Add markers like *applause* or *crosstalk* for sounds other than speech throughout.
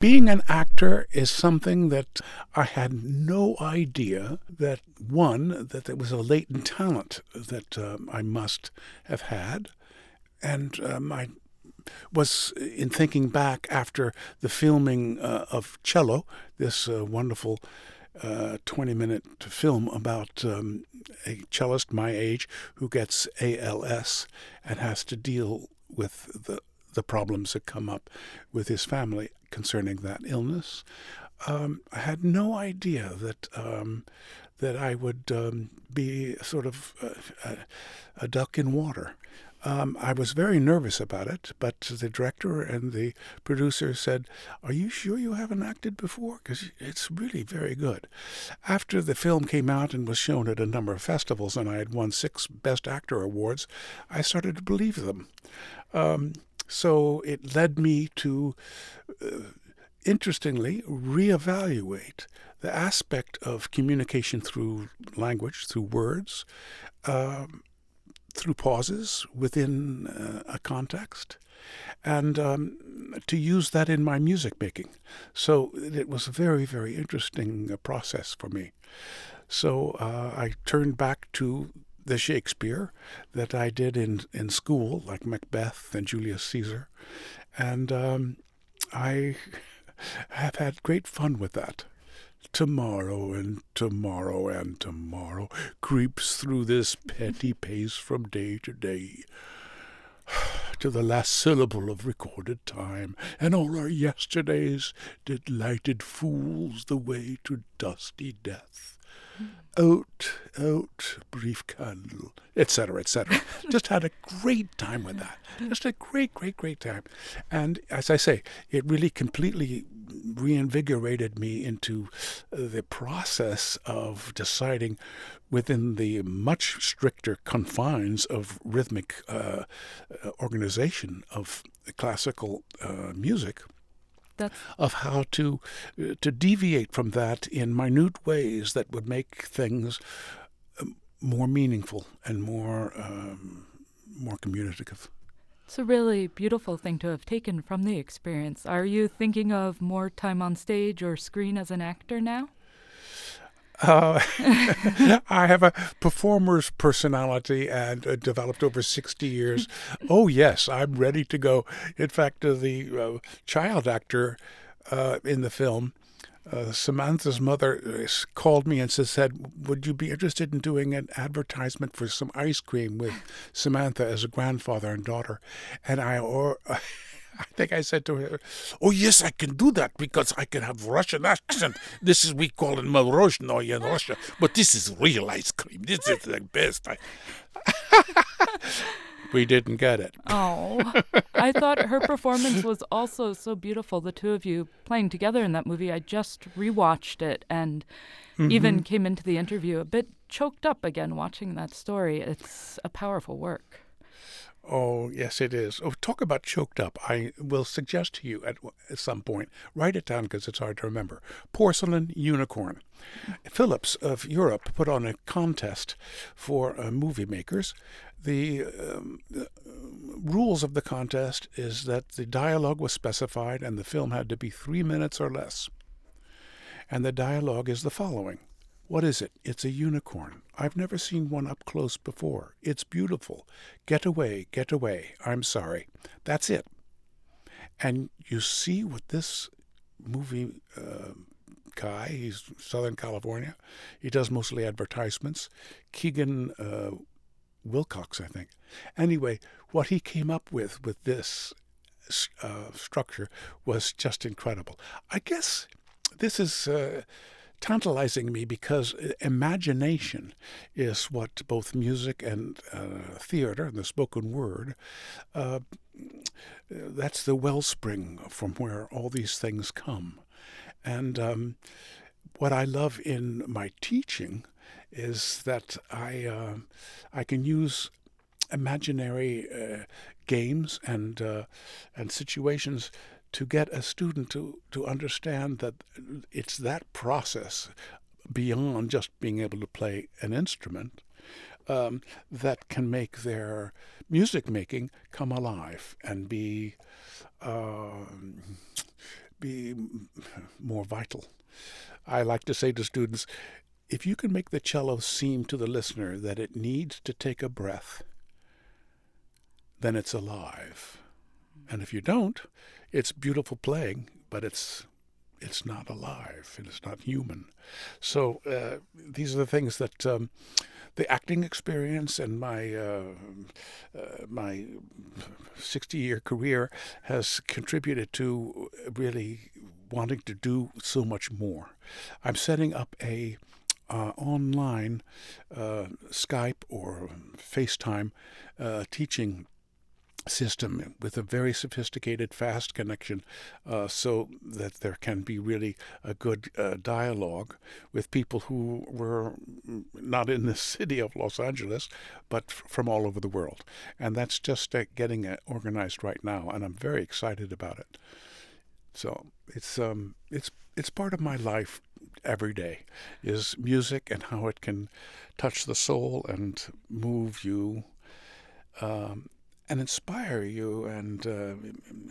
Being an actor is something that I had no idea that one that there was a latent talent that um, I must have had, and um, I was in thinking back after the filming uh, of Cello, this uh, wonderful uh, 20 minute film about um, a cellist my age who gets ALS and has to deal with the the problems that come up with his family concerning that illness. Um, I had no idea that um, that I would um, be sort of a, a, a duck in water. Um, I was very nervous about it, but the director and the producer said, Are you sure you haven't acted before? Because it's really very good. After the film came out and was shown at a number of festivals, and I had won six Best Actor awards, I started to believe them. So it led me to, uh, interestingly, reevaluate the aspect of communication through language, through words. Um, through pauses within uh, a context, and um, to use that in my music making. So it was a very, very interesting uh, process for me. So uh, I turned back to the Shakespeare that I did in, in school, like Macbeth and Julius Caesar, and um, I *laughs* have had great fun with that. Tomorrow and tomorrow and tomorrow creeps through this petty pace from day to day *sighs* to the last syllable of recorded time, and all our yesterdays did lighted fools the way to dusty death. Out, out, brief candle, etc., etc. *laughs* Just had a great time with that. Just a great, great, great time. And as I say, it really completely reinvigorated me into the process of deciding within the much stricter confines of rhythmic uh, organization of classical uh, music that's... of how to uh, to deviate from that in minute ways that would make things um, more meaningful and more um, more communicative. It's a really beautiful thing to have taken from the experience. Are you thinking of more time on stage or screen as an actor now? Uh, *laughs* I have a performer's personality and uh, developed over 60 years. *laughs* oh, yes, I'm ready to go. In fact, uh, the uh, child actor uh, in the film, uh, Samantha's mother called me and said, Would you be interested in doing an advertisement for some ice cream with Samantha as a grandfather and daughter? And I, or, *laughs* *laughs* I think I said to her, "Oh yes, I can do that because I can have Russian accent. This is we call it morozhnoye in Russia, but this is real ice cream. This is the best." I *laughs* we didn't get it. *laughs* Oh, I thought her performance was also so beautiful. The two of you playing together in that movie. I just rewatched it and mm-hmm. even came into the interview a bit choked up again watching that story. It's a powerful work. Oh, yes, it is. Oh, talk about choked up. I will suggest to you at, at some point, write it down because it's hard to remember. Porcelain Unicorn. Philips of Europe put on a contest for uh, movie makers. The, um, the uh, rules of the contest is that the dialogue was specified and the film had to be three minutes or less. And the dialogue is the following what is it? It's a unicorn. I've never seen one up close before. It's beautiful. Get away, get away. I'm sorry. That's it. And you see what this movie uh, guy, he's Southern California, he does mostly advertisements. Keegan uh, Wilcox, I think. Anyway, what he came up with with this uh, structure was just incredible. I guess this is uh, tantalizing me because uh, imagination is what both music and uh, theater and the spoken word uh, that's the wellspring from where all these things come. And um, what i love in my teaching is that i uh, i can use imaginary uh, games and uh, and situations to get a student to, to understand that it's that process beyond just being able to play an instrument um, that can make their music making come alive and be uh, be more vital. I like to say to students, if you can make the cello seem to the listener that it needs to take a breath, then it's alive. And if you don't, it's beautiful playing, but it's it's not alive and it's not human. So uh, these are the things that um, the acting experience and my uh, uh, my 60 year career has contributed to really wanting to do so much more. I'm setting up a uh, online uh, Skype or FaceTime uh, teaching system with a very sophisticated fast connection uh, so that there can be really a good uh, dialogue with people who were not in the *laughs* city of Los Angeles but f- from all over the world. And that's just uh, getting uh, organized right now and I'm very excited about it. So it's um, it's it's part of my life every day is music and how it can touch the soul and move you um, and inspire you and uh,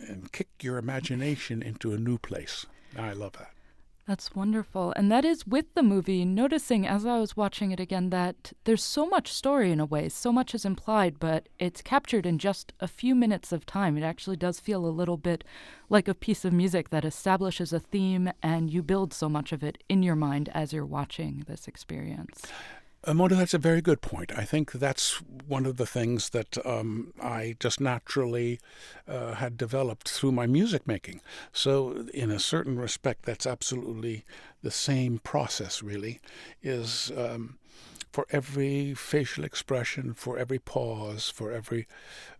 and kick your imagination into a new place. I love that. That's wonderful. And that is with the movie, noticing as I was watching it again that there's so much story in a way, so much is implied, but it's captured in just a few minutes of time. It actually does feel a little bit like a piece of music that establishes a theme and you build so much of it in your mind as you're watching this experience. Mona, that's a very good point. I think that's one of the things that um, I just naturally uh, had developed through my music making. So, in a certain respect, that's absolutely the same process, really, is um, for every facial expression, for every pause, for every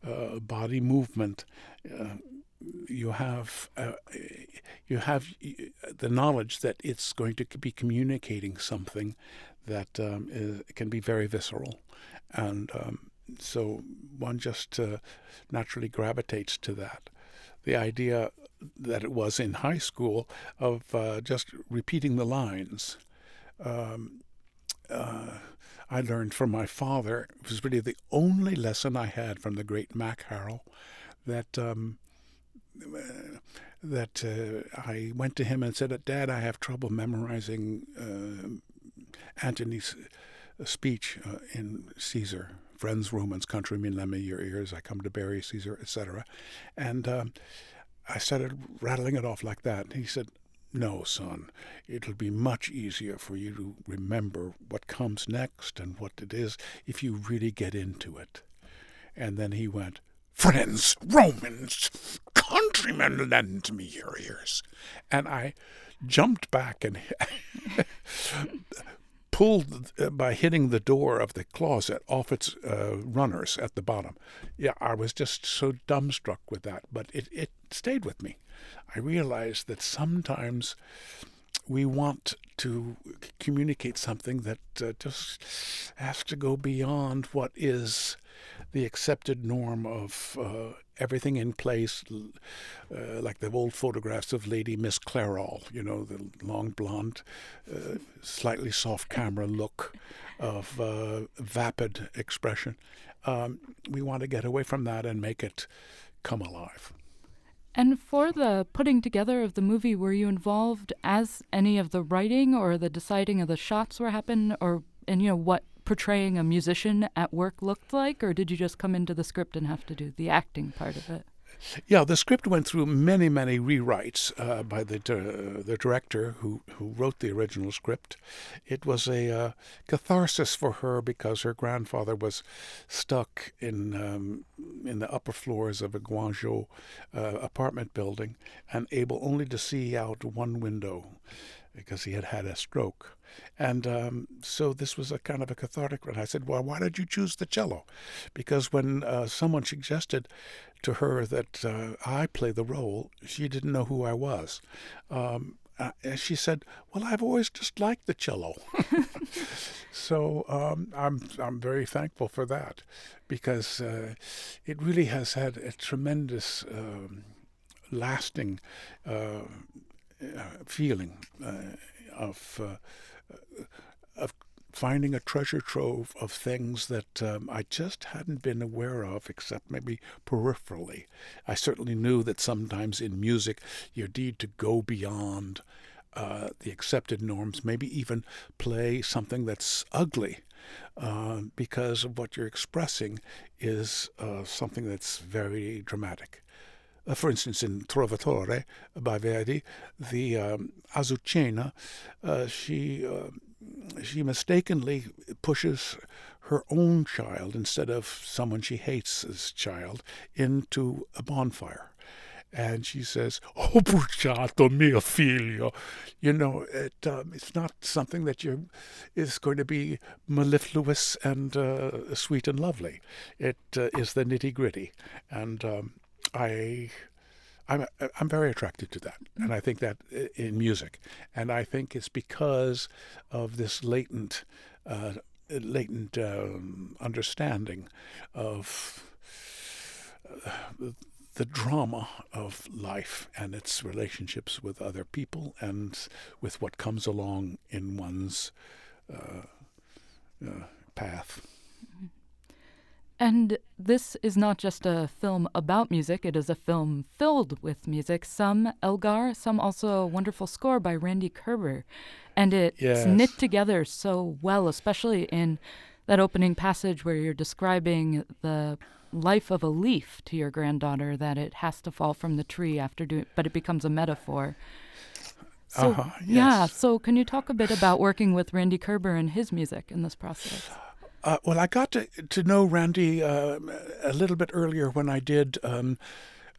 uh, body movement. Uh, you have uh, you have the knowledge that it's going to be communicating something that um, is, can be very visceral. And um, so one just uh, naturally gravitates to that. The idea that it was in high school of uh, just repeating the lines. Um, uh, I learned from my father. It was really the only lesson I had from the great Mack Harrell that um, that uh, I went to him and said, "Dad, I have trouble memorizing uh, Antony's uh, speech uh, in Caesar, friends, Romans, countrymen, lend me your ears, I come to bury Caesar, etc. And um, I started rattling it off like that. He said, no, son, it'll be much easier for you to remember what comes next and what it is if you really get into it. And then he went, Friends, Romans, countrymen, lend me your ears. And I jumped back and *laughs* pulled uh, by hitting the door of the closet off its uh, runners at the bottom. Yeah, I was just so dumbstruck with that, but it, it stayed with me. I realized that sometimes we want to communicate something that uh, just has to go beyond what is the accepted norm of uh, everything in place, uh, like the old photographs of Lady Miss Clairol, you know, the long blonde, uh, slightly soft camera look of uh, vapid expression. Um, we want to get away from that and make it come alive. And for the putting together of the movie, were you involved as any of the writing or the deciding of the shots were happen, or and you know what portraying a musician at work looked like, or did you just come into the script and have to do the acting part of it? Yeah, the script went through many, many rewrites uh, by the uh, the director who who wrote the original script. It was a uh, catharsis for her because her grandfather was stuck in um, in the upper floors of a Guangzhou uh, apartment building and able only to see out one window because he had had a stroke. And um, so this was a kind of a cathartic. And I said, Well, why did you choose the cello? Because when uh, someone suggested to her that uh, I play the role, she didn't know who I was. Um, uh, and she said, "Well, I've always just liked the cello." *laughs* so um, I'm I'm very thankful for that, because uh, it really has had a tremendous um, lasting uh, feeling uh, of uh, of finding a treasure trove of things that um, I just hadn't been aware of, except maybe peripherally. I certainly knew that sometimes in music you need to go beyond uh, the accepted norms, maybe even play something that's ugly. Uh, because of what you're expressing is uh, something that's very dramatic. Uh, for instance, in Trovatore by Verdi, the um, Azucena, uh, she uh, she mistakenly pushes her own child instead of someone she hates as child into a bonfire. And she says, "Oh, bruciato mio figlio," you know, it, um, it's not something that you is going to be mellifluous and uh, sweet and lovely. It uh, is the nitty gritty, and um, I I'm I'm very attracted to that, and I think that in music, and I think it's because of this latent, uh, latent um, understanding of uh, the drama of life and its relationships with other people and with what comes along in one's uh, uh path. And this is not just a film about music, it is a film filled with music. Some Elgar, some also a wonderful score by Randy Kerber. And it's yes. knit together so well, especially in that opening passage where you're describing the life of a leaf to your granddaughter that it has to fall from the tree after doing but it becomes a metaphor. So, uh-huh, yes. yeah, so can you talk a bit about working with Randy Kerber and his music in this process? Uh, well, I got to to know Randy uh, a little bit earlier when I did um,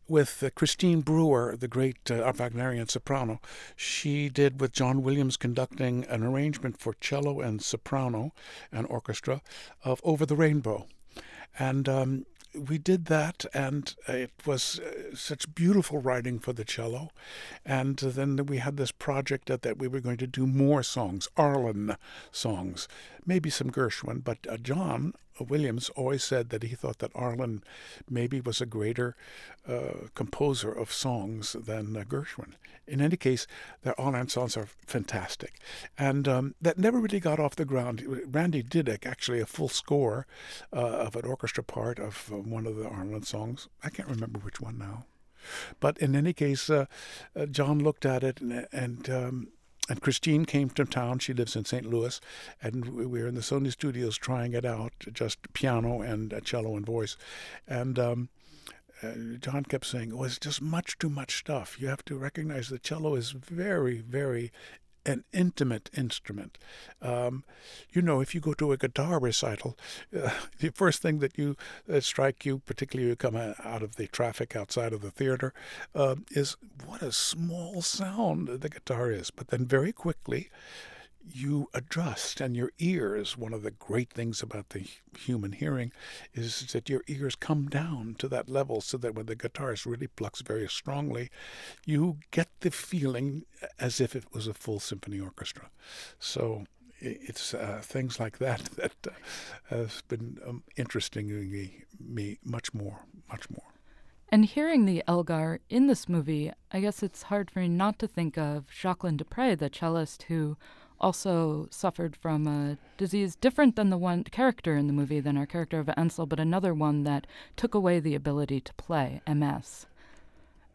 with uh, Christine Brewer, the great uh, Wagnerian soprano. She did with John Williams conducting an arrangement for cello and soprano and orchestra of Over the Rainbow, and um, we did that, and it was uh, such beautiful writing for the cello. And then we had this project that, we were going to do more songs, Arlen songs, maybe some Gershwin. But uh, John Williams always said that he thought that Arlen maybe was a greater uh, composer of songs than uh, Gershwin. In any case, their Arlen songs are fantastic. And um, that never really got off the ground. Randy did actually a full score uh, of an orchestra part of uh, one of the Arlen songs. I can't remember which one now. But in any case, uh, uh, John looked at it and, and um, and Christine came to town. She lives in St. Louis, and we were in the Sony studios trying it out, just piano and cello and voice. And um, uh, John kept saying, "Oh, was just much too much stuff. You have to recognize the cello is very, very an intimate instrument. Um, you know, if you go to a guitar recital, uh, *laughs* the first thing that you uh, strike you, particularly you come out of the traffic outside of the theater, uh, is what a small sound the guitar is. But then very quickly, you adjust and your ears one of the great things about the human hearing is that your ears come down to that level so that when the guitarist really plucks very strongly you get the feeling as if it was a full symphony orchestra. So it's uh, things like that *laughs* that uh, has been um, interesting me, much more much more. And hearing the Elgar in this movie, I guess it's hard for me not to think of Jacqueline du Pré, the cellist who also suffered from a disease different than the one character in the movie than our character of Ansel, but another one that took away the ability to play MS.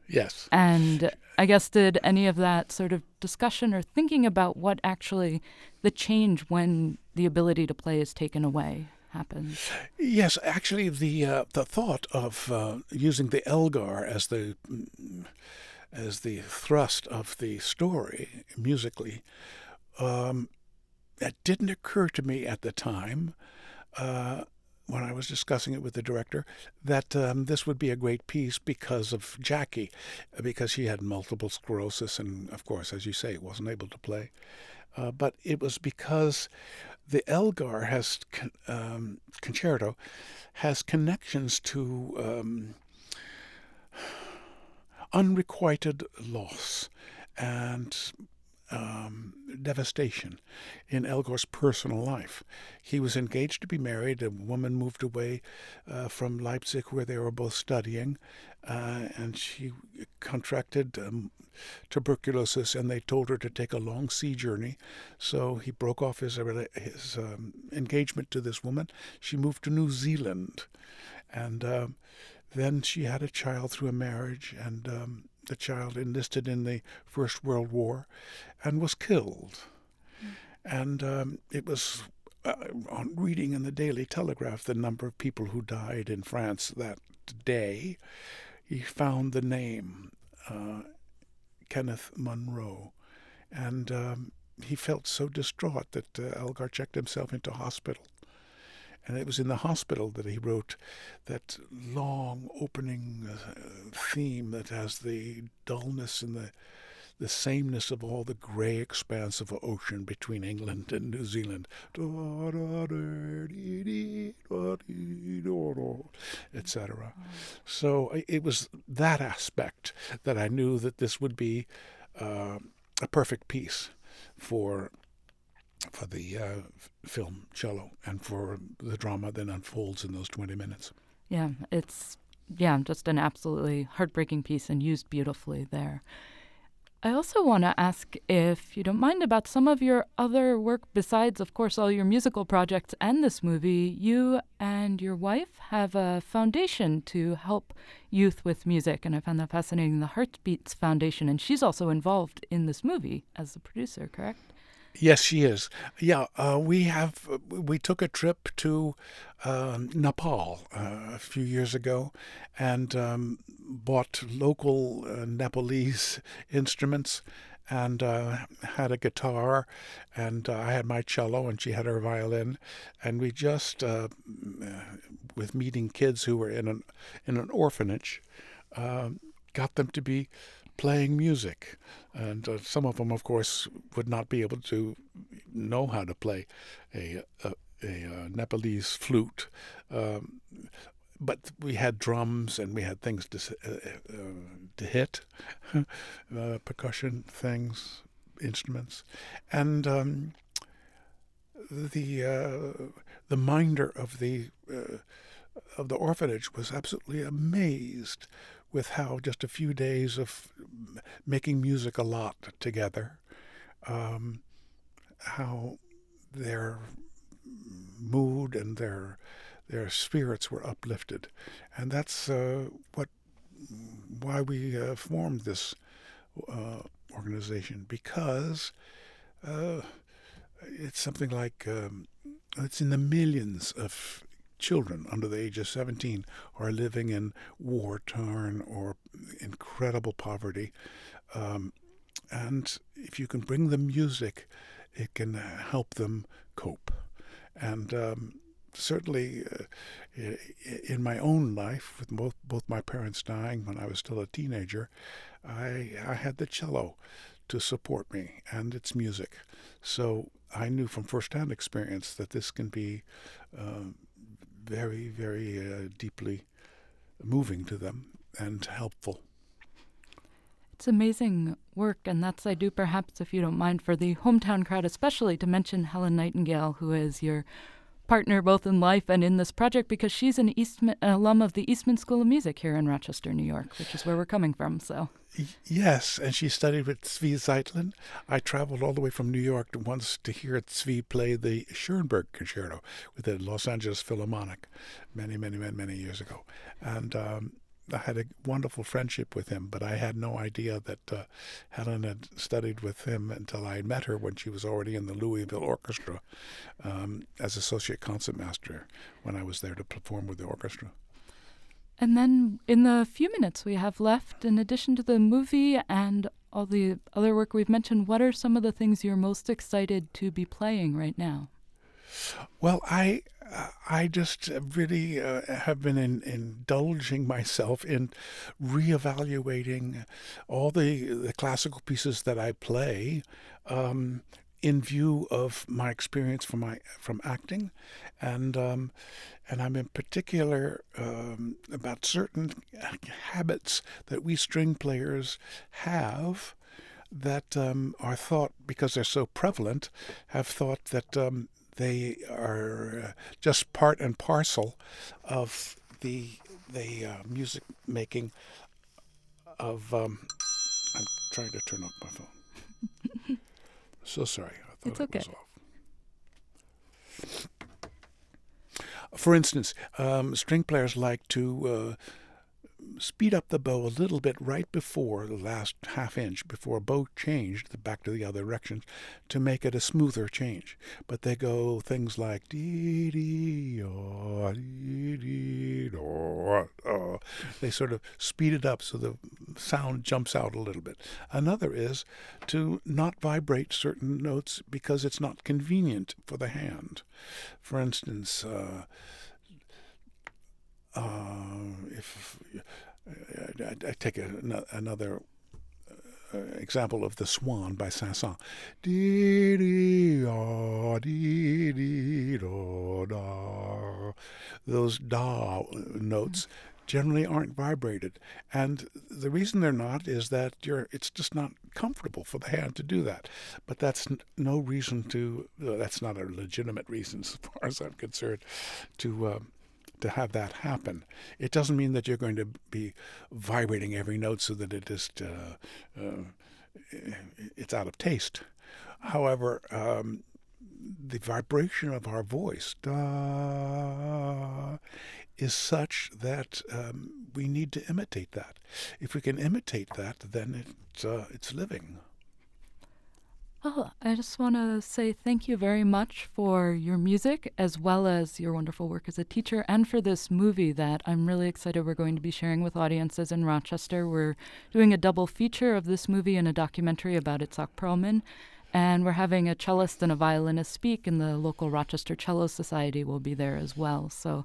Yes. And I guess did any of that sort of discussion or thinking about what actually the change when the ability to play is taken away happens? Yes, actually, the uh, the thought of uh, using the Elgar as the as the thrust of the story musically um, that didn't occur to me at the time uh, when I was discussing it with the director that um, this would be a great piece because of Jackie, because she had multiple sclerosis and, of course, as you say, wasn't able to play. Uh, but it was because the Elgar has um, concerto has connections to um, *sighs* unrequited loss and um, devastation in Elgar's personal life. He was engaged to be married. A woman moved away uh, from Leipzig, where they were both studying, uh, and she contracted um, tuberculosis, and they told her to take a long sea journey. So he broke off his, his um, engagement to this woman. She moved to New Zealand, and uh, then she had a child through a marriage, and um, the child enlisted in the First World War and was killed. Mm. And um, it was uh, on reading in the Daily Telegraph the number of people who died in France that day. He found the name uh, Kenneth Munro, and um, he felt so distraught that uh, Elgar checked himself into hospital. And it was in the hospital that he wrote that long opening uh, theme that has the dullness and the the sameness of all the grey expanse of ocean between England and New Zealand, etc. So it was that aspect that I knew that this would be uh, a perfect piece for for the uh, film cello and for the drama that unfolds in those 20 minutes. Yeah, it's yeah, just an absolutely heartbreaking piece and used beautifully there. I also want to ask if you don't mind about some of your other work besides, of course, all your musical projects and this movie. You and your wife have a foundation to help youth with music, and I found that fascinating the Heartbeats Foundation, and she's also involved in this movie as a producer, correct? Yes, she is. Yeah, uh, we have. We took a trip to um, Nepal uh, a few years ago, and um, bought local uh, Nepalese instruments, and uh, had a guitar, and uh, I had my cello, and she had her violin, and we just, uh, with meeting kids who were in an in an orphanage, um, got them to be playing music. And uh, some of them, of course, would not be able to know how to play a, a, a, a Nepalese flute. Um, but we had drums and we had things to, uh, uh, to hit, *laughs* uh, percussion things, instruments. And um, the, uh, the minder of the, uh, of the orphanage was absolutely amazed with how just a few days of making music a lot together, um, how their mood and their their spirits were uplifted, and that's uh, what why we uh, formed this uh, organization because uh, it's something like um, it's in the millions of children under the age of 17 are living in war torn or incredible poverty. Um, and if you can bring them music, it can help them cope. And um, certainly uh, in my own life, with both, both my parents dying when I was still a teenager, I, I had the cello to support me and its music. So I knew from firsthand experience that this can be um, very, very uh, deeply moving to them and helpful. It's amazing work, and that's I do perhaps, if you don't mind, for the hometown crowd, especially to mention Helen Nightingale, who is your partner both in life and in this project because she's an Eastman an alum of the Eastman School of Music here in Rochester, New York, which is where we're coming from. So yes, and she studied with Zvi Zeitlin. I traveled all the way from New York to once to hear Zvi play the Schoenberg Concerto with the Los Angeles Philharmonic many, many, many, many years ago, and. Um, I had a wonderful friendship with him, but I had no idea that uh, Helen had studied with him until I met her when she was already in the Louisville Orchestra um, as associate concertmaster when I was there to perform with the orchestra. And then, in the few minutes we have left, in addition to the movie and all the other work we've mentioned, what are some of the things you're most excited to be playing right now? Well, I I just really uh, have been in, indulging myself in reevaluating all the, the classical pieces that I play um, in view of my experience from my from acting, and um, and I'm in particular um, about certain habits that we string players have that um, are thought, because they're so prevalent, have thought that um, they are uh, just part and parcel of the the uh, music making of. Um, I'm trying to turn off my phone. *laughs* so sorry. I thought It's it okay. was off. For instance, um, string players like to uh, speed up the bow a little bit right before the last half inch, before a bow changed back to the other direction, to make it a smoother change. But they go things like dee dee oh, dee dee oh, oh. They sort of speed it up so the sound jumps out a little bit. Another is to not vibrate certain notes because it's not convenient for the hand. For instance, uh, uh, if I, I- take a, another uh, example of the Swan by Saint-Saëns. Those da notes generally aren't vibrated, and the reason they're not is that you're it's just not comfortable for the hand to do that. But that's no reason to. Uh, that's not a legitimate reason, *laughs* as far as I'm concerned, to. Um, to have that happen. It doesn't mean that you're going to be vibrating every note so that it just uh, uh, it's out of taste. However, um, the vibration of our voice da, is such that um, we need to imitate that. If we can imitate that, then it's uh, it's living. Oh, I just want to say thank you very much for your music as well as your wonderful work as a teacher and for this movie that I'm really excited we're going to be sharing with audiences in Rochester. We're doing a double feature of this movie and a documentary about Itzhak Perlman. And we're having a cellist and a violinist speak, and the local Rochester Cello Society will be there as well. So,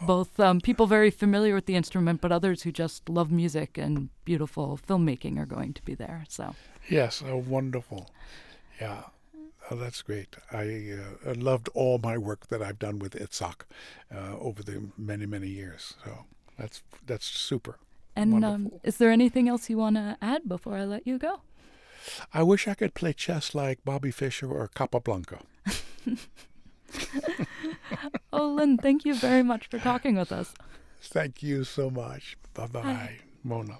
both um, people very familiar with the instrument, but others who just love music and beautiful filmmaking are going to be there. So, Yes, oh, wonderful. Yeah, oh, that's great. I uh, loved all my work that I've done with Itzhak uh, over the many, many years. So that's that's super. and um, is there anything else you want to add before I let you go? I wish I could play chess like Bobby Fischer or Capablanca. *laughs* *laughs* Oh, Lynn, thank you very much for talking with us. Thank you so much. Bye bye, Mona.